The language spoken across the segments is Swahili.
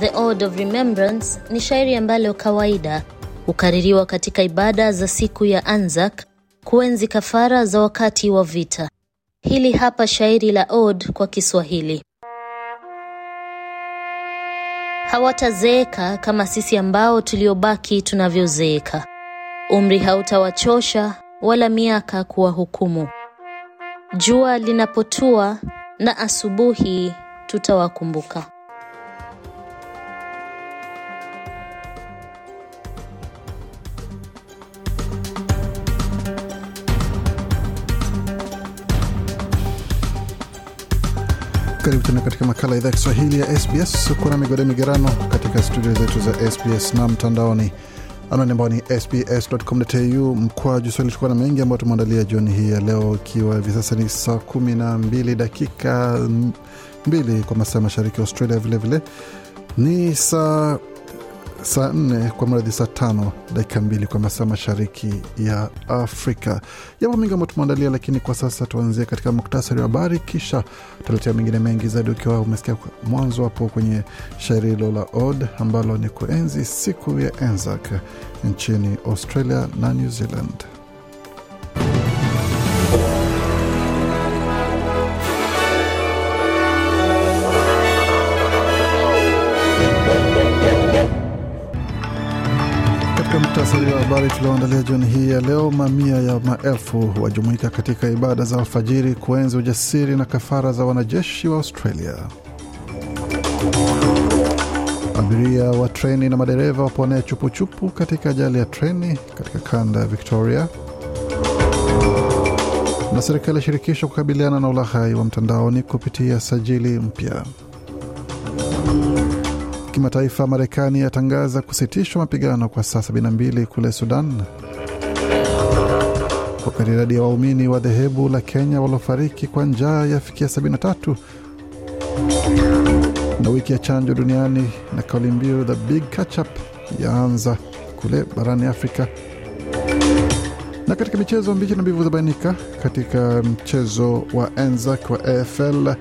The Ode of Remembrance ni shairi ambalo kawaida hukaririwa katika ibada za siku ya Anzac kuenzi kafara za wakati wa vita. Hili hapa shairi la Ode kwa Kiswahili. Hawatazeeka kama sisi ambao tuliobaki tunavyozeeka. Umri hautawachosha wala miaka kuwahukumu. Jua linapotua na asubuhi tutawakumbuka. Karibu tena katika makala ya idhaa ya Kiswahili ya SBS. Kuna migode migerano katika studio zetu za SBS na mtandaoni, anwani ambao ni sbs.com.au mkwaju swahili. Tukuwa na mengi ambayo tumeandalia jioni hii ya leo, ikiwa hivi sasa ni saa kumi na mbili dakika mbili kwa masaa mashariki ya Australia, vilevile vile. ni saa saa nne kwa mradhi saa tano dakika mbili kwa masaa mashariki ya Afrika. Yapo mengi ambayo tumeandalia, lakini kwa sasa tuanzie katika muktasari wa habari, kisha tutaletea mengine mengi zaidi, ukiwa umesikia mwanzo hapo kwenye shairi hilo la Od ambalo ni kuenzi siku ya Anzac nchini Australia na New Zealand. Katika muktasari wa habari tulioandalia jioni hii ya leo, mamia ya maelfu wajumuika katika ibada za alfajiri kuenzi ujasiri na kafara za wanajeshi wa Australia. Abiria wa treni na madereva waponea chupuchupu katika ajali ya treni katika kanda ya Victoria, na serikali ya shirikisho kukabiliana na ulaghai wa mtandaoni kupitia sajili mpya. Kimataifa, Marekani yatangaza kusitishwa mapigano kwa saa 72 kule Sudan, wakati idadi ya waumini wa dhehebu la Kenya waliofariki kwa njaa yafikia 73, na wiki ya chanjo duniani na kauli mbiu the big catch up yaanza kule barani Afrika. Na katika michezo, mbichi na mbivu zabainika katika mchezo wa Anzac wa AFL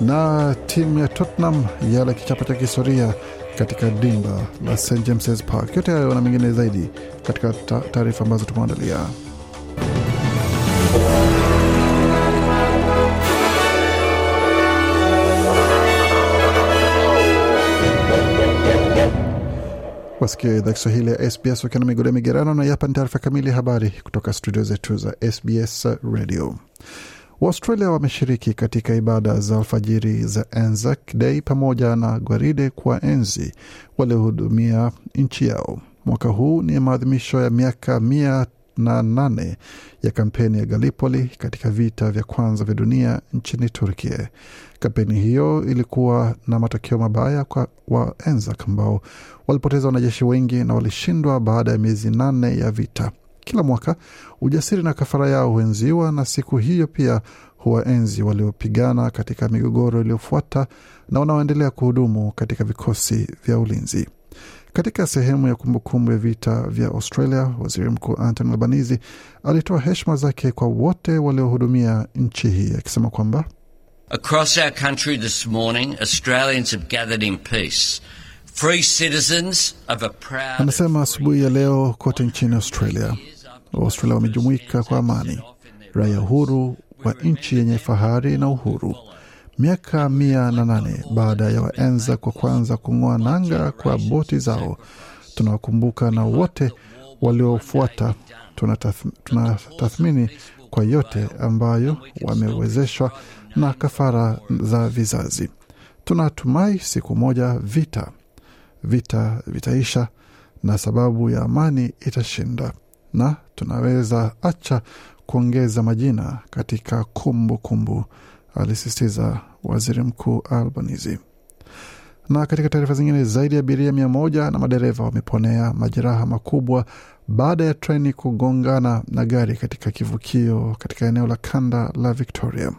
na timu ya Tottenham yala kichapo cha kihistoria katika dimba la St James's Park. Yote hayo na mengine zaidi katika taarifa ambazo tumeandalia. Wasikia idhaa Kiswahili ya SBS wakiwa na migode migerano, na hapa ni taarifa kamili ya habari kutoka studio zetu za SBS Radio. Waustralia wameshiriki katika ibada za alfajiri za Anzac Day pamoja na gwaride kwa enzi waliohudumia nchi yao. Mwaka huu ni maadhimisho ya miaka mia na nane ya kampeni ya Gallipoli katika vita vya kwanza vya dunia nchini Turkia. Kampeni hiyo ilikuwa na matokeo mabaya kwa wa Anzac ambao walipoteza wanajeshi wengi na walishindwa baada ya miezi nane ya vita. Kila mwaka ujasiri na kafara yao huenziwa, na siku hiyo pia huwaenzi waliopigana katika migogoro iliyofuata na wanaoendelea kuhudumu katika vikosi vya ulinzi. Katika sehemu ya kumbukumbu ya vita vya Australia, waziri mkuu Anthony Albanese alitoa heshima zake kwa wote waliohudumia nchi hii akisema kwamba Across our country this morning, Australians have gathered in peace. Free citizens of a proud... Anasema asubuhi ya leo kote nchini Australia, Waustralia wamejumuika kwa amani, raia huru wa nchi yenye fahari na uhuru. Miaka mia na nane baada ya waenza kwa kwanza kung'oa nanga kwa boti zao, tunawakumbuka na wote waliofuata. Tunatathmini kwa yote ambayo wamewezeshwa na kafara za vizazi. Tunatumai siku moja vita vita vitaisha na sababu ya amani itashinda, na tunaweza acha kuongeza majina katika kumbukumbu, alisisitiza waziri mkuu Albanese. Na katika taarifa zingine, zaidi ya abiria mia moja na madereva wameponea majeraha makubwa baada ya treni kugongana na gari katika kivukio katika eneo la kanda la Victoria.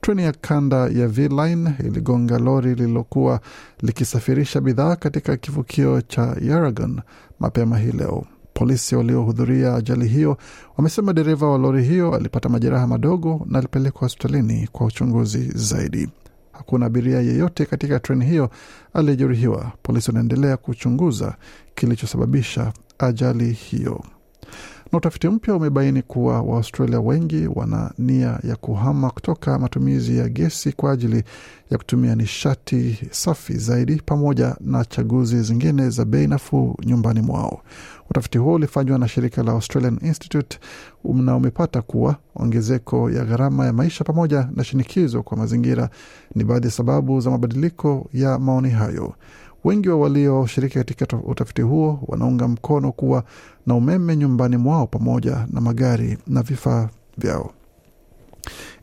Treni ya kanda ya V-Line iligonga lori lililokuwa likisafirisha bidhaa katika kivukio cha Yarragon mapema hii leo. Polisi waliohudhuria ajali hiyo wamesema dereva wa lori hiyo alipata majeraha madogo na alipelekwa hospitalini kwa uchunguzi zaidi. Hakuna abiria yeyote katika treni hiyo aliyejeruhiwa. Polisi wanaendelea kuchunguza kilichosababisha ajali hiyo. Na utafiti mpya umebaini kuwa Waaustralia wengi wana nia ya kuhama kutoka matumizi ya gesi kwa ajili ya kutumia nishati safi zaidi, pamoja na chaguzi zingine za bei nafuu nyumbani mwao. Utafiti huo ulifanywa na shirika la Australian Institute na umepata kuwa ongezeko ya gharama ya maisha pamoja na shinikizo kwa mazingira ni baadhi ya sababu za mabadiliko ya maoni hayo. Wengi wa walioshiriki katika utafiti huo wanaunga mkono kuwa na umeme nyumbani mwao pamoja na magari na vifaa vyao.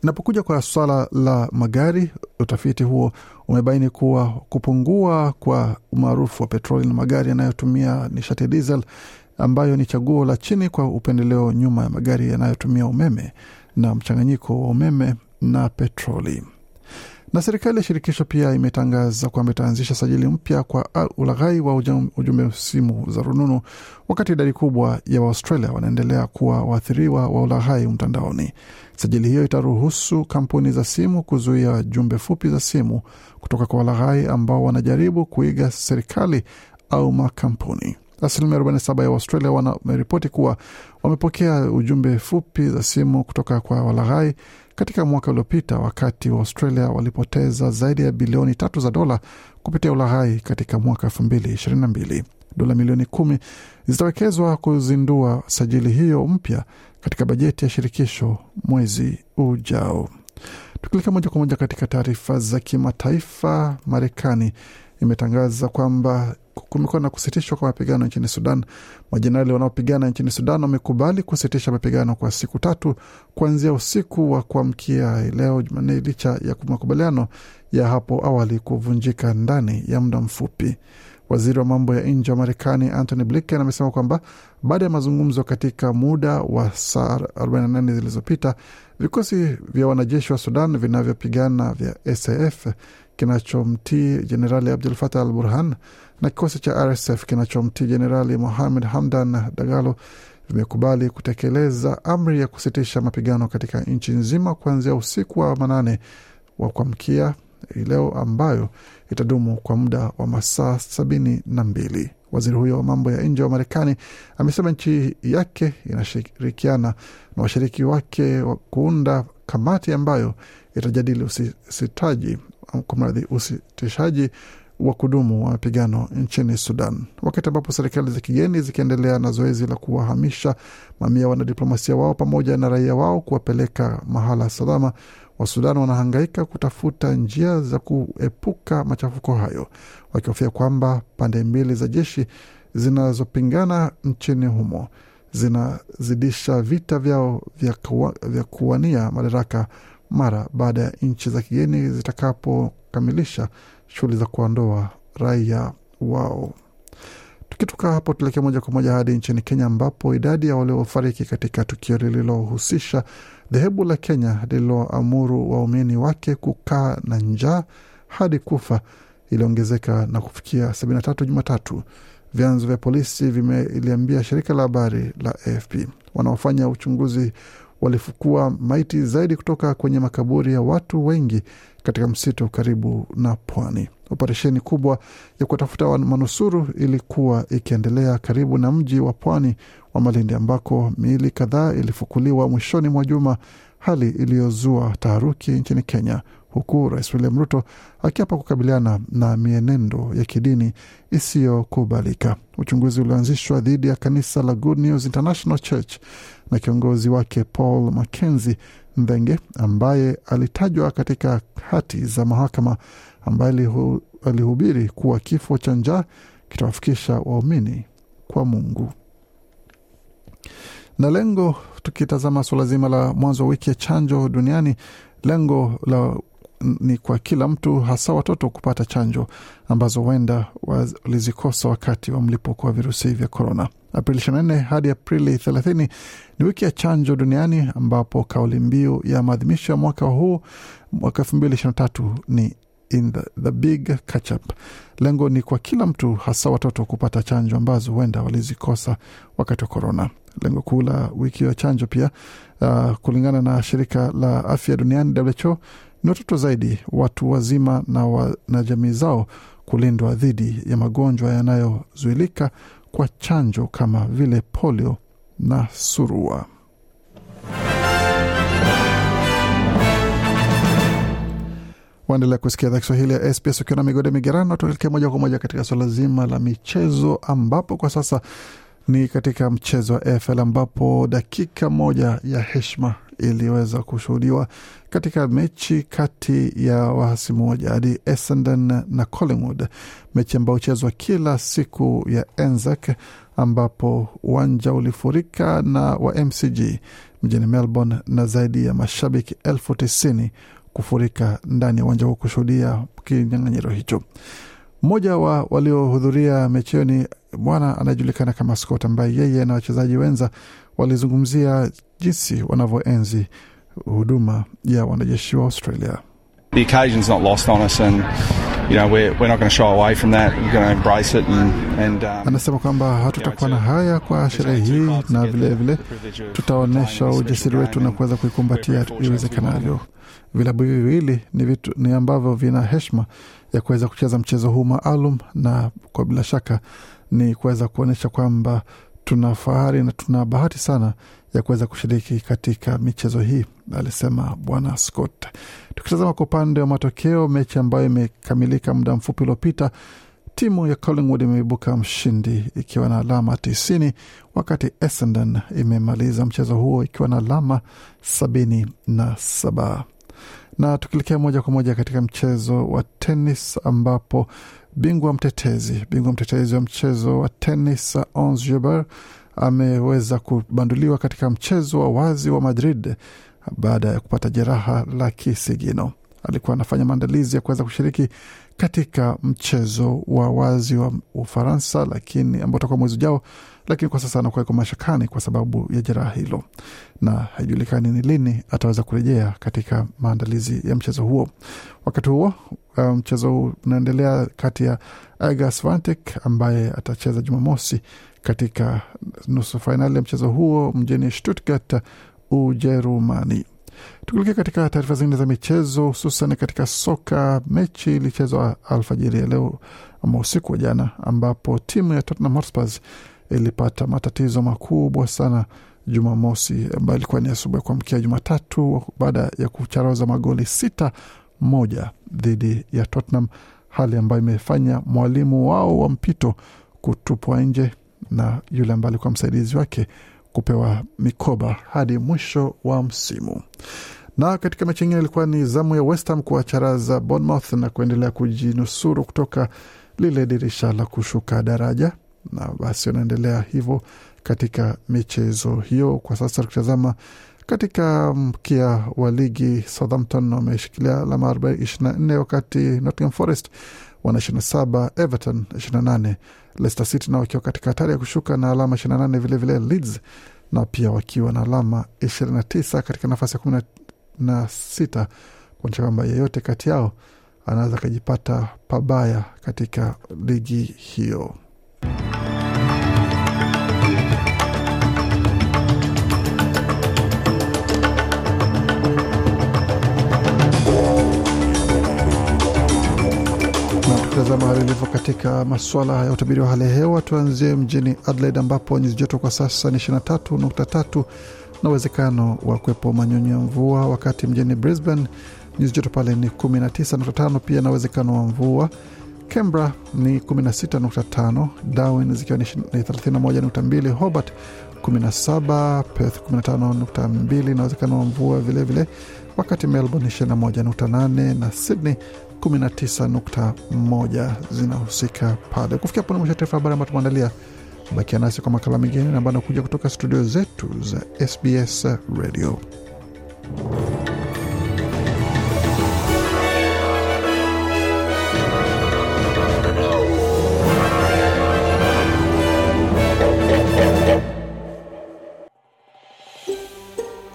Inapokuja kwa swala la magari, utafiti huo umebaini kuwa kupungua kwa umaarufu wa petroli na magari yanayotumia nishati diesel, ambayo ni chaguo la chini kwa upendeleo nyuma ya magari yanayotumia umeme na mchanganyiko wa umeme na petroli. Na serikali ya shirikisho pia imetangaza kwamba itaanzisha sajili mpya kwa ulaghai wa ujumbe simu za rununu, wakati idadi kubwa ya Waaustralia wanaendelea kuwa waathiriwa wa ulaghai mtandaoni. Sajili hiyo itaruhusu kampuni za simu kuzuia jumbe fupi za simu kutoka kwa walaghai ambao wanajaribu kuiga serikali au makampuni. Asilimia 47 ya Australia wameripoti kuwa wamepokea ujumbe fupi za simu kutoka kwa walaghai katika mwaka uliopita, wakati wa Australia walipoteza zaidi ya bilioni tatu za dola kupitia ulaghai katika mwaka elfu mbili ishirini na mbili. Dola milioni kumi zitawekezwa kuzindua sajili hiyo mpya katika bajeti ya shirikisho mwezi ujao. Tukilekea moja kwa moja katika taarifa za kimataifa, Marekani imetangaza kwamba kumekuwa na kusitishwa kwa mapigano nchini Sudan. Majenerali wanaopigana nchini Sudan wamekubali kusitisha mapigano kwa siku tatu kuanzia usiku wa kuamkia leo Jumanne, licha ya makubaliano ya hapo awali kuvunjika ndani ya muda mfupi. Waziri wa mambo ya nje wa Marekani Antony Blinken amesema kwamba baada ya mazungumzo katika muda wa saa 48 zilizopita, vikosi vya wanajeshi wa Sudan vinavyopigana vya SAF kinachomtii Jenerali Abdul Fatah al Burhan na kikosi cha RSF kinachomtii Jenerali Mohamed Hamdan Dagalo vimekubali kutekeleza amri ya kusitisha mapigano katika nchi nzima kuanzia usiku wa manane wa kuamkia leo ambayo itadumu kwa muda wa masaa sabini na mbili. Waziri huyo wa mambo ya nje wa Marekani amesema nchi yake inashirikiana na washiriki wake wa kuunda kamati ambayo itajadili usitaji kumradhi, usitishaji wa kudumu wa mapigano nchini Sudan, wakati ambapo serikali za kigeni zikiendelea na zoezi la kuwahamisha mamia wanadiplomasia wao pamoja na raia wao kuwapeleka mahala salama. Wa Sudan wanahangaika kutafuta njia za kuepuka machafuko hayo, wakihofia kwamba pande mbili za jeshi zinazopingana nchini humo zinazidisha vita vyao vya, kuwa, vya kuwania madaraka mara baada ya nchi za kigeni zitakapokamilisha shughuli za kuondoa raia wao. Tukitoka hapo, tuelekee moja kwa moja hadi nchini Kenya, ambapo idadi ya waliofariki katika tukio lililohusisha dhehebu la Kenya lililoamuru waumini wake kukaa na njaa hadi kufa iliongezeka na kufikia 73 Jumatatu. Vyanzo vya polisi vimeliambia shirika la habari la AFP. Wanaofanya uchunguzi walifukua maiti zaidi kutoka kwenye makaburi ya watu wengi katika msitu karibu na pwani. Operesheni kubwa ya kutafuta manusuru ilikuwa ikiendelea karibu na mji wa pwani wa Malindi ambako miili kadhaa ilifukuliwa mwishoni mwa juma, hali iliyozua taharuki nchini Kenya, huku Rais William Ruto akiapa kukabiliana na mienendo ya kidini isiyokubalika. Uchunguzi ulioanzishwa dhidi ya kanisa la Good News International Church na kiongozi wake Paul Mackenzie Mvenge ambaye alitajwa katika hati za mahakama, ambaye alihubiri kuwa kifo cha njaa kitawafikisha waumini kwa Mungu. Na lengo, tukitazama suala zima la mwanzo wa wiki ya chanjo duniani, lengo la ni kwa kila mtu, hasa watoto, kupata chanjo ambazo huenda walizikosa wakati wa mlipuko wa virusi vya korona. Aprili 24 hadi Aprili 30 ni wiki ya chanjo duniani, ambapo kauli mbiu ya maadhimisho ya mwaka huu mwaka 2023 ni in the, the big catch up. Lengo ni kwa kila mtu, hasa watoto, kupata chanjo ambazo huenda walizikosa wakati wa korona. Lengo kuu la wiki ya chanjo pia, uh, kulingana na shirika la afya duniani WHO, ni watoto zaidi, watu wazima na, wa, na jamii zao kulindwa dhidi ya magonjwa yanayozuilika kwa chanjo kama vile polio na surua. Waendelea kusikia idhaa Kiswahili ya SBS ukiwa na migode migerano. Tuelekea moja kwa moja katika suala zima la michezo, ambapo kwa sasa ni katika mchezo wa AFL ambapo dakika moja ya heshima iliweza kushuhudiwa katika mechi kati ya wahasimu wa jadi Essendon na Collingwood, mechi ambayo huchezwa kila siku ya Anzac, ambapo uwanja ulifurika na wa MCG mjini Melbourne na zaidi ya mashabiki elfu tisini kufurika ndani ya uwanja huo kushuhudia kinyang'anyiro hicho. Mmoja wa waliohudhuria mechi hiyo ni bwana anayejulikana kama Scott, ambaye yeye na wachezaji wenza walizungumzia jinsi wanavyoenzi huduma ya wanajeshi wa Australia. The occasion's not lost on us and you know we're, we're not going to shy away from that. We're going to embrace it and, and um, Anasema kwamba hatutakuwa na haya kwa sherehe hii, na vilevile tutaonyesha ujasiri wetu na kuweza kuikumbatia iwezekanavyo. Vilabu hivi viwili ni vitu ni ambavyo vina heshima ya kuweza kucheza mchezo huu maalum, na kwa bila shaka ni kuweza kuonyesha kwamba tuna fahari na tuna bahati sana ya kuweza kushiriki katika michezo hii, alisema bwana Scott. Tukitazama kwa upande wa matokeo, mechi ambayo imekamilika muda mfupi uliopita, timu ya Collingwood imeibuka mshindi ikiwa na alama tisini wakati Essendon imemaliza mchezo huo ikiwa na alama sabini na saba na tukielekea moja kwa moja katika mchezo wa tenis ambapo bingwa mtetezi bingwa mtetezi wa mchezo wa tenis Ons Jabeur ameweza kubanduliwa katika mchezo wa wazi wa Madrid baada ya kupata jeraha la kisigino. Alikuwa anafanya maandalizi ya kuweza kushiriki katika mchezo wa wazi wa Ufaransa, lakini ambao utakuwa mwezi ujao, lakini kwa sasa anakuwa iko mashakani kwa sababu ya jeraha hilo, na haijulikani ni lini ataweza kurejea katika maandalizi ya mchezo huo. Wakati huo mchezo huu unaendelea kati ya Iga Swiatek ambaye atacheza Jumamosi katika nusu fainali ya mchezo huo mjini Stuttgart, Ujerumani. Tukielekea katika taarifa zingine za michezo, hususan katika soka, mechi ilichezwa alfajiri ya leo ama usiku wa jana, ambapo timu ya Tottenham Hotspur ilipata matatizo makubwa sana Jumamosi, ambayo ilikuwa ni asubuhi ya kuamkia Jumatatu, baada ya kucharaza magoli sita moja dhidi ya Tottenham, hali ambayo imefanya mwalimu wao wa mpito kutupwa nje na yule ambaye alikuwa msaidizi wake kupewa mikoba hadi mwisho wa msimu. Na katika mechi ingine ilikuwa ni zamu ya West Ham kuwacharaza Bournemouth na kuendelea kujinusuru kutoka lile dirisha la kushuka daraja, na basi wanaendelea hivyo katika michezo hiyo. Kwa sasa tukitazama katika mkia wa ligi, Southampton wameshikilia alama 24 wakati Nottingham Forest wana 27, Everton 28, Leicester City nao wakiwa katika hatari ya kushuka na alama 28, vilevile Leeds na pia wakiwa na alama 29 katika nafasi ya 16, kuonyesha kwamba yeyote kati yao anaweza akajipata pabaya katika ligi hiyo. Tukitazama hali ilivyo katika masuala ya utabiri wa hali ya hewa, tuanzie mjini Adelaide ambapo nyuzi joto kwa sasa ni 23.3 na uwezekano wa kuwepo manyunyu ya mvua, wakati mjini Brisbane nyuzi joto pale ni 19.5 pia na uwezekano wa mvua. Canberra ni 16.5, Darwin zikiwa ni 31.2, Hobart 17, Perth 15.2 na uwezekano wa mvua vilevile, wakati Melbourne 21.8 na Sydney 19.1 zinahusika pale. Kufikia pone namwisha taarifa habari ambayo tumeandalia. Bakia nasi kwa makala mengine ambayo anakuja kutoka studio zetu za SBS Radio.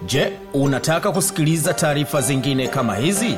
Je, unataka kusikiliza taarifa zingine kama hizi?